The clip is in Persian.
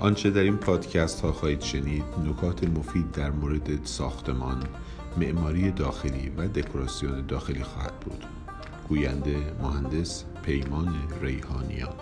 آنچه در این پادکست ها خواهید شنید نکات مفید در مورد ساختمان معماری داخلی و دکوراسیون داخلی خواهد بود. گوینده مهندس پیمان ریحانیان.